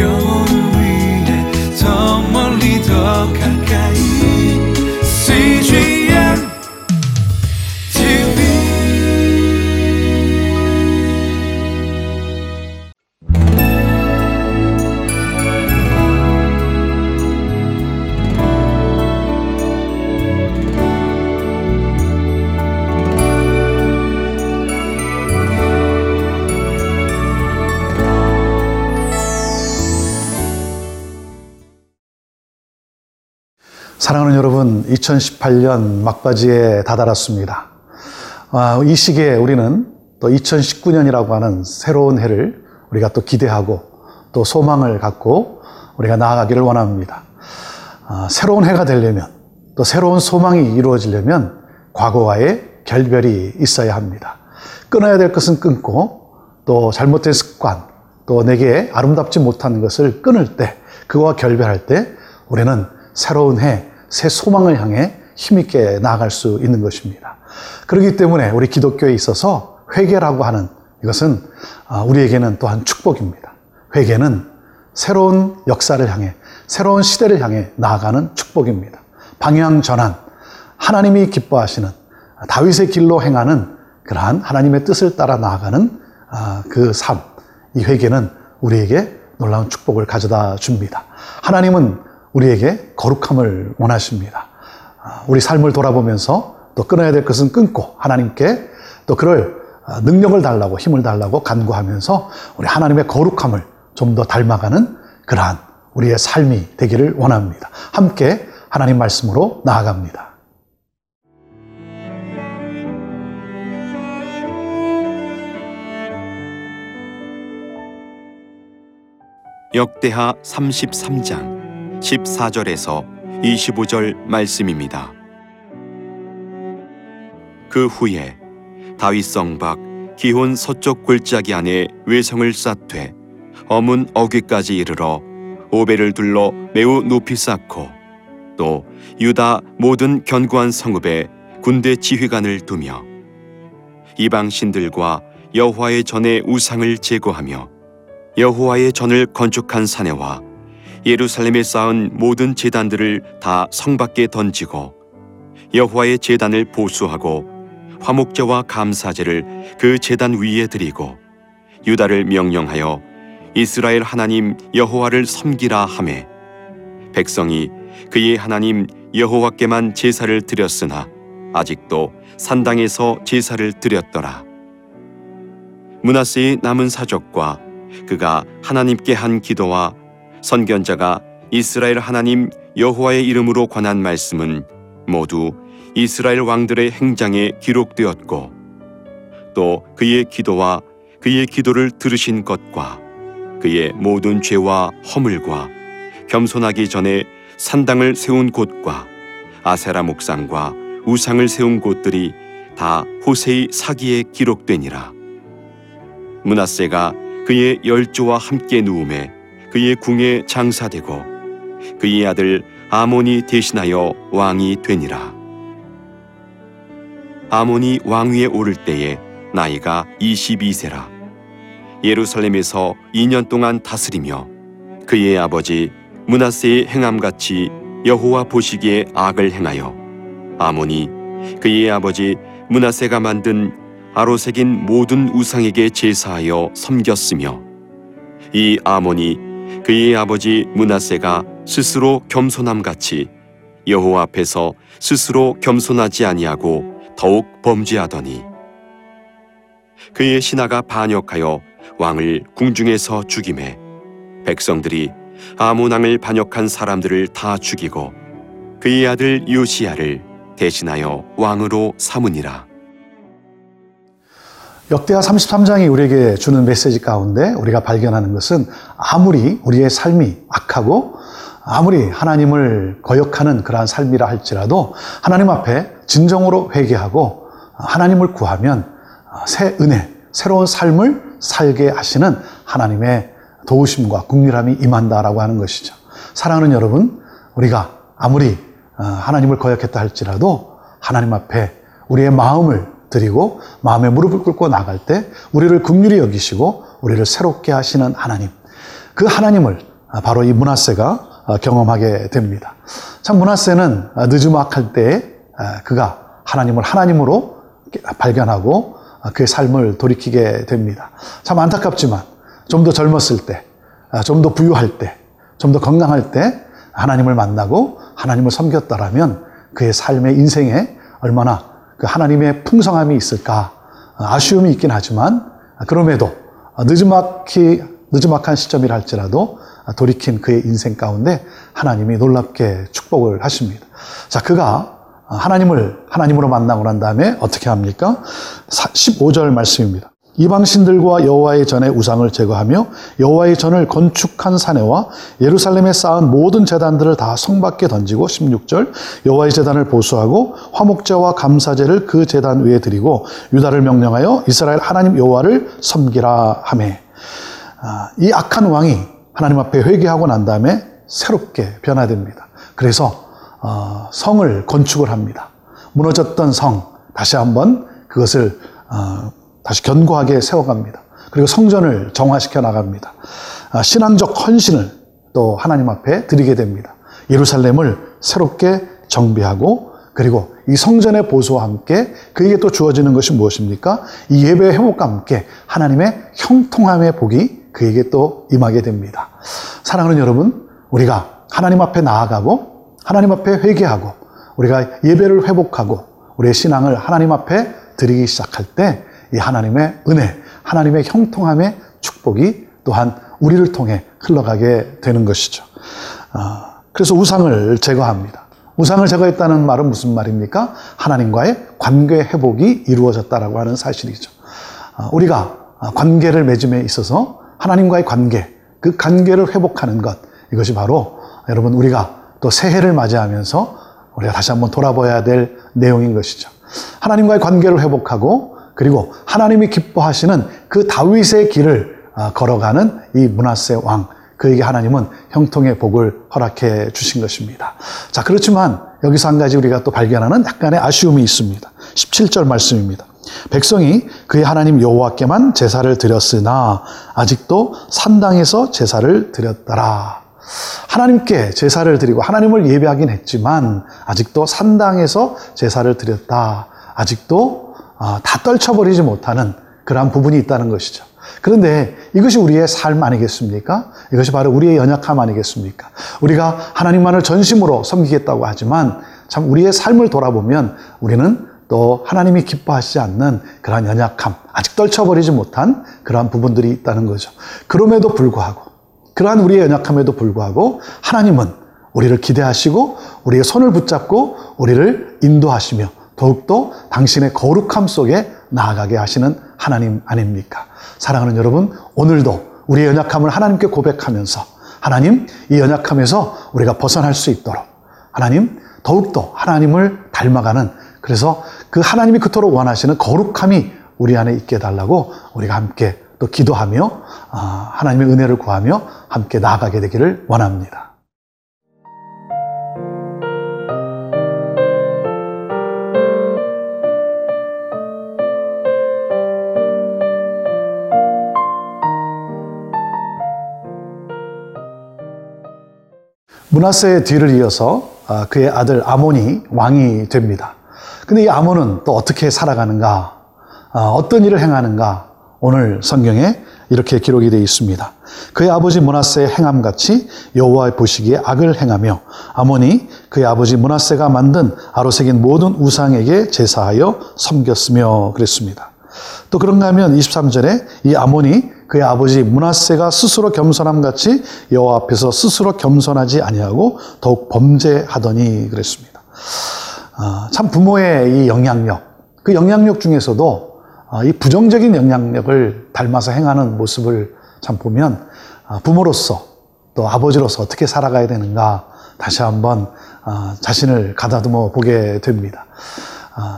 영 사랑하는 여러분, 2018년 막바지에 다다랐습니다. 아, 이 시기에 우리는 또 2019년이라고 하는 새로운 해를 우리가 또 기대하고 또 소망을 갖고 우리가 나아가기를 원합니다. 아, 새로운 해가 되려면 또 새로운 소망이 이루어지려면 과거와의 결별이 있어야 합니다. 끊어야 될 것은 끊고 또 잘못된 습관 또 내게 아름답지 못한 것을 끊을 때 그와 결별할 때 우리는 새로운 해, 새 소망을 향해 힘있게 나아갈 수 있는 것입니다. 그렇기 때문에 우리 기독교에 있어서 회개라고 하는 이것은 아, 우리에게는 또한 축복입니다. 회개는 새로운 역사를 향해, 새로운 시대를 향해 나아가는 축복입니다. 방향 전환, 하나님이 기뻐하시는 다윗의 길로 행하는 그러한 하나님의 뜻을 따라 나아가는 아, 그 삶, 이 회개는 우리에게 놀라운 축복을 가져다 줍니다. 하나님은 우리에게 거룩함을 원하십니다. 아, 우리 삶을 돌아보면서 또 끊어야 될 것은 끊고 하나님께 또 그럴 아, 능력을 달라고 힘을 달라고 간구하면서 우리 하나님의 거룩함을 좀 더 닮아가는 그러한 우리의 삶이 되기를 원합니다. 함께 하나님 말씀으로 나아갑니다. 역대하 33장 14절에서 25절 말씀입니다. 그 후에 다윗 성박 기혼 서쪽 골짜기 안에 외성을 쌓되 어문 어귀까지 이르러 오배를 둘러 매우 높이 쌓고 또 유다 모든 견고한 성읍에 군대 지휘관을 두며 이방 신들과 여호와의 전에 우상을 제거하며 여호와의 전을 건축한 사내와 예루살렘에 쌓은 모든 제단들을 다 성 밖에 던지고 여호와의 제단을 보수하고 화목제와 감사제를 그 제단 위에 드리고 유다를 명령하여 이스라엘 하나님 여호와를 섬기라 하매 백성이 그의 하나님 여호와께만 제사를 드렸으나 아직도 산당에서 제사를 드렸더라. 문하세의 남은 사적과 그가 하나님께 한 기도와 선견자가 이스라엘 하나님 여호와의 이름으로 관한 말씀은 모두 이스라엘 왕들의 행장에 기록되었고 또 그의 기도와 그의 기도를 들으신 것과 그의 모든 죄와 허물과 겸손하기 전에 산당을 세운 곳과 아세라 목상과 우상을 세운 곳들이 다 호세의 사기에 기록되니라. 문하세가 그의 열조와 함께 누움에 그의 궁에 장사되고 그의 아들 아몬이 대신하여 왕이 되니라. 아몬이 왕위에 오를 때에 나이가 22세라. 예루살렘에서 2년 동안 다스리며 그의 아버지 문하세의 행함같이 여호와 보시기에 악을 행하여 아몬이 그의 아버지 문하세가 만든 아로색인 모든 우상에게 제사하여 섬겼으며 이 아몬이 그의 아버지 문하세가 스스로 겸손함 같이 여호와 앞에서 스스로 겸손하지 아니하고 더욱 범죄하더니 그의 신하가 반역하여 왕을 궁중에서 죽임에 백성들이 아몬 왕을 반역한 사람들을 다 죽이고 그의 아들 요시야를 대신하여 왕으로 삼으니라. 역대하 33장이 우리에게 주는 메시지 가운데 우리가 발견하는 것은 아무리 우리의 삶이 악하고 아무리 하나님을 거역하는 그러한 삶이라 할지라도 하나님 앞에 진정으로 회개하고 하나님을 구하면 새 은혜, 새로운 삶을 살게 하시는 하나님의 도우심과 국률함이 임한다라고 하는 것이죠. 사랑하는 여러분, 우리가 아무리 하나님을 거역했다 할지라도 하나님 앞에 우리의 마음을 드리고 마음의 무릎을 꿇고 나갈 때 우리를 긍휼히 여기시고 우리를 새롭게 하시는 하나님 그 하나님을 아, 바로 이 문하세가 아, 경험하게 됩니다. 참 문하세는 아, 느즈막할 때 아, 그가 하나님을 하나님으로 발견하고 아, 그의 삶을 돌이키게 됩니다. 참 안타깝지만 좀 더 젊었을 때, 좀 더 부유할 때, 좀 더 건강할 때 하나님을 만나고 하나님을 섬겼더라면 그의 삶의 인생에 얼마나 그 하나님의 풍성함이 있을까 아쉬움이 있긴 하지만 그럼에도 늦지막히 늦지막한 시점이라 할지라도 돌이킨 그의 인생 가운데 하나님이 놀랍게 축복을 하십니다. 자, 그가 하나님을 하나님으로 만나고 난 다음에 어떻게 합니까? 15절 말씀입니다. 이방신들과 여호와의 전에 우상을 제거하며 여호와의 전을 건축한 사내와 예루살렘에 쌓은 모든 재단들을 다 성밖에 던지고 16절 여호와의 재단을 보수하고 화목제와 감사제를 그 재단 위에 드리고 유다를 명령하여 이스라엘 하나님 여호와를 섬기라 하매 아, 이 악한 왕이 하나님 앞에 회개하고 난 다음에 새롭게 변화됩니다. 그래서 어, 성을 건축을 합니다. 무너졌던 성 다시 한번 그것을 어, 다시 견고하게 세워갑니다. 그리고 성전을 정화시켜 나갑니다. 아, 신앙적 헌신을 또 하나님 앞에 드리게 됩니다. 예루살렘을 새롭게 정비하고 그리고 이 성전의 보수와 함께 그에게 또 주어지는 것이 무엇입니까? 이 예배의 회복과 함께 하나님의 형통함의 복이 그에게 또 임하게 됩니다. 사랑하는 여러분, 우리가 하나님 앞에 나아가고 하나님 앞에 회개하고 우리가 예배를 회복하고 우리의 신앙을 하나님 앞에 드리기 시작할 때 이 하나님의 은혜, 하나님의 형통함의 축복이 또한 우리를 통해 흘러가게 되는 것이죠. 아, 그래서 우상을 제거합니다. 우상을 제거했다는 말은 무슨 말입니까? 하나님과의 관계 회복이 이루어졌다라고 하는 사실이죠. 아, 우리가 관계를 맺음에 있어서 하나님과의 관계, 그 관계를 회복하는 것, 이것이 바로 여러분 우리가 또 새해를 맞이하면서 우리가 다시 한번 돌아봐야 될 내용인 것이죠. 하나님과의 관계를 회복하고 그리고 하나님이 기뻐하시는 그 다윗의 길을 아, 걸어가는 이 문하세 왕, 그에게 하나님은 형통의 복을 허락해 주신 것입니다. 자, 그렇지만 여기서 한 가지 우리가 또 발견하는 약간의 아쉬움이 있습니다. 17절 말씀입니다. 백성이 그의 하나님 여호와께만 제사를 드렸으나 아직도 산당에서 제사를 드렸더라. 하나님께 제사를 드리고 하나님을 예배하긴 했지만 아직도 산당에서 제사를 드렸다. 아직도 아, 다 떨쳐버리지 못하는 그러한 부분이 있다는 것이죠. 그런데 이것이 우리의 삶 아니겠습니까? 이것이 바로 우리의 연약함 아니겠습니까? 우리가 하나님만을 전심으로 섬기겠다고 하지만 참 우리의 삶을 돌아보면 우리는 또 하나님이 기뻐하시지 않는 그러한 연약함, 아직 떨쳐버리지 못한 그러한 부분들이 있다는 거죠. 그럼에도 불구하고, 그러한 우리의 연약함에도 불구하고 하나님은 우리를 기대하시고 우리의 손을 붙잡고 우리를 인도하시며 더욱더 당신의 거룩함 속에 나아가게 하시는 하나님 아닙니까? 사랑하는 여러분, 오늘도 우리의 연약함을 하나님께 고백하면서 하나님, 이 연약함에서 우리가 벗어날 수 있도록 하나님, 더욱더 하나님을 닮아가는 그래서 그 하나님이 그토록 원하시는 거룩함이 우리 안에 있게 해달라고 우리가 함께 또 기도하며 아, 하나님의 은혜를 구하며 함께 나아가게 되기를 원합니다. 문하세의 뒤를 이어서 아, 그의 아들 아몬이 왕이 됩니다. 근데 이 아몬은 또 어떻게 살아가는가? 아, 어떤 일을 행하는가? 오늘 성경에 이렇게 기록이 되어 있습니다. 그의 아버지 문하세의 행함같이 여호와의 보시기에 악을 행하며 아몬이 그의 아버지 문하세가 만든 아로색인 모든 우상에게 제사하여 섬겼으며 그랬습니다. 또 그런가 하면 23절에 이 아몬이 그의 아버지 문하세가 스스로 겸손함 같이 여호와 앞에서 스스로 겸손하지 아니하고 더욱 범죄하더니 그랬습니다. 아, 참 부모의 이 영향력, 그 영향력 중에서도 아, 이 부정적인 영향력을 닮아서 행하는 모습을 참 보면 아, 부모로서 또 아버지로서 어떻게 살아가야 되는가 다시 한번 자신을 가다듬어 보게 됩니다.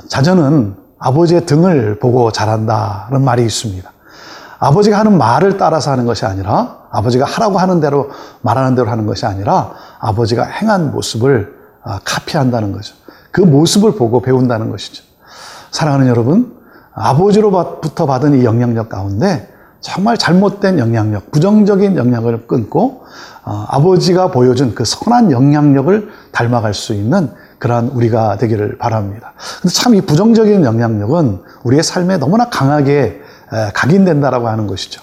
자녀는 아버지의 등을 보고 자란다는 말이 있습니다. 아버지가 하는 말을 따라서 하는 것이 아니라 아버지가 하라고 하는 대로 말하는 대로 하는 것이 아니라 아버지가 행한 모습을 카피한다는 거죠. 그 모습을 보고 배운다는 것이죠. 사랑하는 여러분, 아버지로부터 받은 이 영향력 가운데 정말 잘못된 영향력, 부정적인 영향을 끊고 어, 아버지가 보여준 그 선한 영향력을 닮아갈 수 있는 그러한 우리가 되기를 바랍니다. 근데 참 이 부정적인 영향력은 우리의 삶에 너무나 강하게 에, 각인된다라고 하는 것이죠.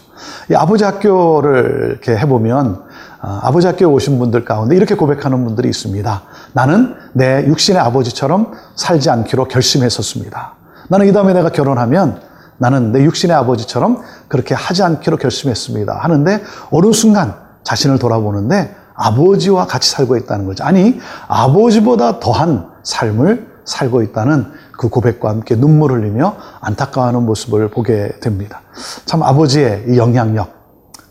이 아버지 학교를 이렇게 해보면 어, 아버지 학교에 오신 분들 가운데 이렇게 고백하는 분들이 있습니다. 나는 내 육신의 아버지처럼 살지 않기로 결심했었습니다. 나는 이 다음에 내가 결혼하면 나는 내 육신의 아버지처럼 그렇게 하지 않기로 결심했습니다. 하는데 어느 순간 자신을 돌아보는데 아버지와 같이 살고 있다는 거죠. 아니, 아버지보다 더한 삶을 살고 있다는 그 고백과 함께 눈물 흘리며 안타까워하는 모습을 보게 됩니다. 참 아버지의 이 영향력,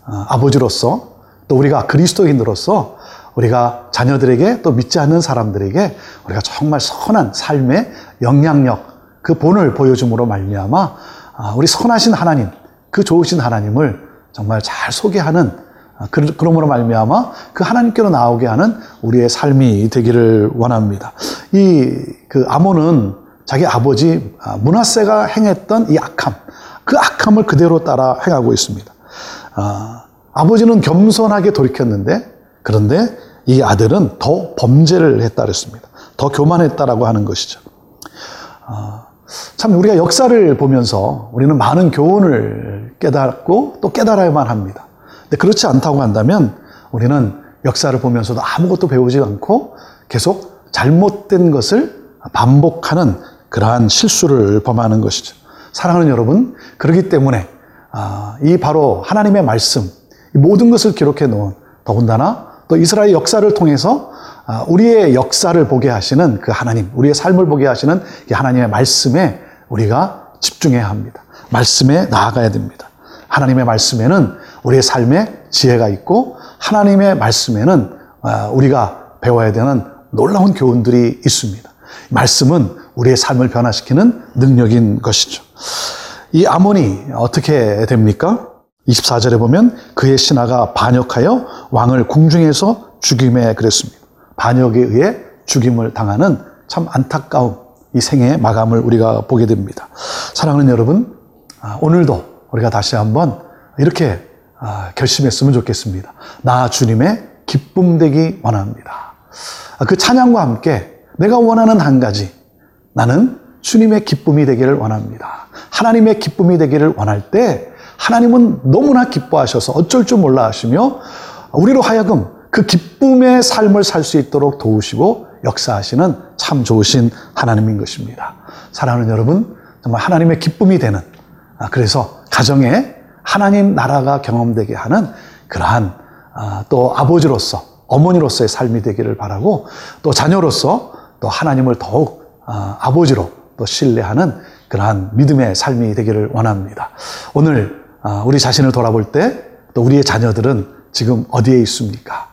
어, 아버지로서 또 우리가 그리스도인으로서 우리가 자녀들에게 또 믿지 않는 사람들에게 우리가 정말 선한 삶의 영향력, 그 본을 보여줌으로 말미암아 아, 우리 선하신 하나님, 그 좋으신 하나님을 정말 잘 소개하는 아, 그- 그러므로 말미암아 그 하나님께로 나오게 하는 우리의 삶이 되기를 원합니다. 이 그 아몬은 자기 아버지 아, 문하세가 행했던 이 악함, 그 악함을 그대로 따라 행하고 있습니다. 아, 아버지는 겸손하게 돌이켰는데 그런데 이 아들은 더 범죄를 했다 그랬습니다. 더 교만했다라고 하는 것이죠. 참 우리가 역사를 보면서 우리는 많은 교훈을 깨닫고 또 깨달아야만 합니다. 근데 그렇지 않다고 한다면 우리는 역사를 보면서도 아무것도 배우지 않고 계속 잘못된 것을 반복하는 그러한 실수를 범하는 것이죠. 사랑하는 여러분, 그렇기 때문에 아, 이 바로 하나님의 말씀, 이 모든 것을 기록해 놓은 더군다나 또 이스라엘 역사를 통해서 아, 우리의 역사를 보게 하시는 그 하나님, 우리의 삶을 보게 하시는 이 하나님의 말씀에 우리가 집중해야 합니다. 말씀에 나아가야 됩니다. 하나님의 말씀에는 우리의 삶에 지혜가 있고 하나님의 말씀에는 아, 우리가 배워야 되는 놀라운 교훈들이 있습니다. 말씀은 우리의 삶을 변화시키는 능력인 것이죠. 이 아몬이 어떻게 됩니까? 24절에 보면 그의 신하가 반역하여 왕을 궁중에서 죽임에 그랬습니다. 반역에 의해 죽임을 당하는 참 안타까운 이 생의 마감을 우리가 보게 됩니다. 사랑하는 여러분, 아, 오늘도 우리가 다시 한번 이렇게 아, 결심했으면 좋겠습니다. 나 주님의 기쁨 되기 원합니다. 아, 그 찬양과 함께 내가 원하는 한 가지, 나는 주님의 기쁨이 되기를 원합니다. 하나님의 기쁨이 되기를 원할 때 하나님은 너무나 기뻐하셔서 어쩔 줄 몰라 하시며 우리로 하여금 그 기쁨의 삶을 살 수 있도록 도우시고 역사하시는 참 좋으신 하나님인 것입니다. 사랑하는 여러분, 정말 하나님의 기쁨이 되는 아, 그래서 가정에 하나님 나라가 경험되게 하는 그러한 아, 또 아버지로서 어머니로서의 삶이 되기를 바라고 또 자녀로서 또 하나님을 더욱 아, 아버지로 또 신뢰하는 그러한 믿음의 삶이 되기를 원합니다. 오늘 아, 우리 자신을 돌아볼 때 또 우리의 자녀들은 지금 어디에 있습니까?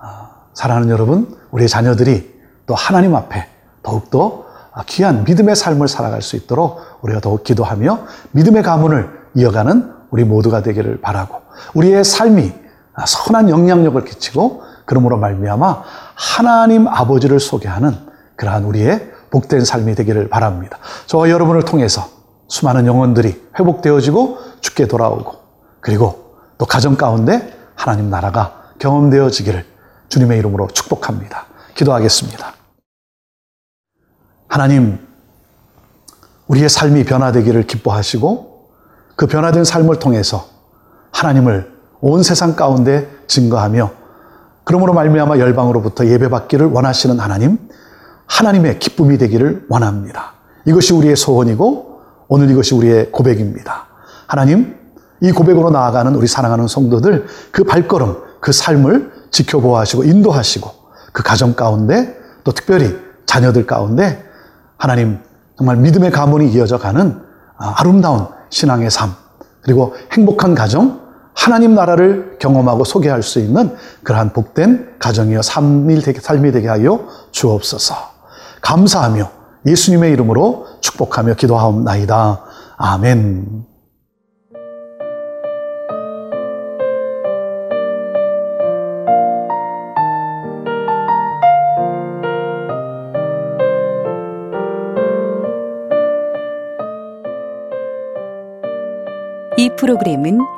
아, 사랑하는 여러분, 우리의 자녀들이 또 하나님 앞에 더욱더 귀한 믿음의 삶을 살아갈 수 있도록 우리가 더욱 기도하며 믿음의 가문을 이어가는 우리 모두가 되기를 바라고 우리의 삶이 선한 영향력을 끼치고 그러므로 말미암아 하나님 아버지를 소개하는 그러한 우리의 복된 삶이 되기를 바랍니다. 저와 여러분을 통해서 수많은 영혼들이 회복되어지고 죽게 돌아오고 그리고 또 가정 가운데 하나님 나라가 경험되어지기를 주님의 이름으로 축복합니다. 기도하겠습니다. 하나님, 우리의 삶이 변화되기를 기뻐하시고 그 변화된 삶을 통해서 하나님을 온 세상 가운데 증거하며 그러므로 말미암아 열방으로부터 예배받기를 원하시는 하나님, 하나님의 기쁨이 되기를 원합니다. 이것이 우리의 소원이고 오늘 이것이 우리의 고백입니다. 하나님, 이 고백으로 나아가는 우리 사랑하는 성도들 그 발걸음, 그 삶을 지켜보아하시고 인도하시고 그 가정 가운데 또 특별히 자녀들 가운데 하나님 정말 믿음의 가문이 이어져 가는 아, 아름다운 신앙의 삶 그리고 행복한 가정 하나님 나라를 경험하고 소개할 수 있는 그러한 복된 가정이여 삶이 되게, 삶이 되게 하여 주옵소서 감사하며 예수님의 이름으로 축복하며 기도하옵나이다. 아멘. 이 프로그램은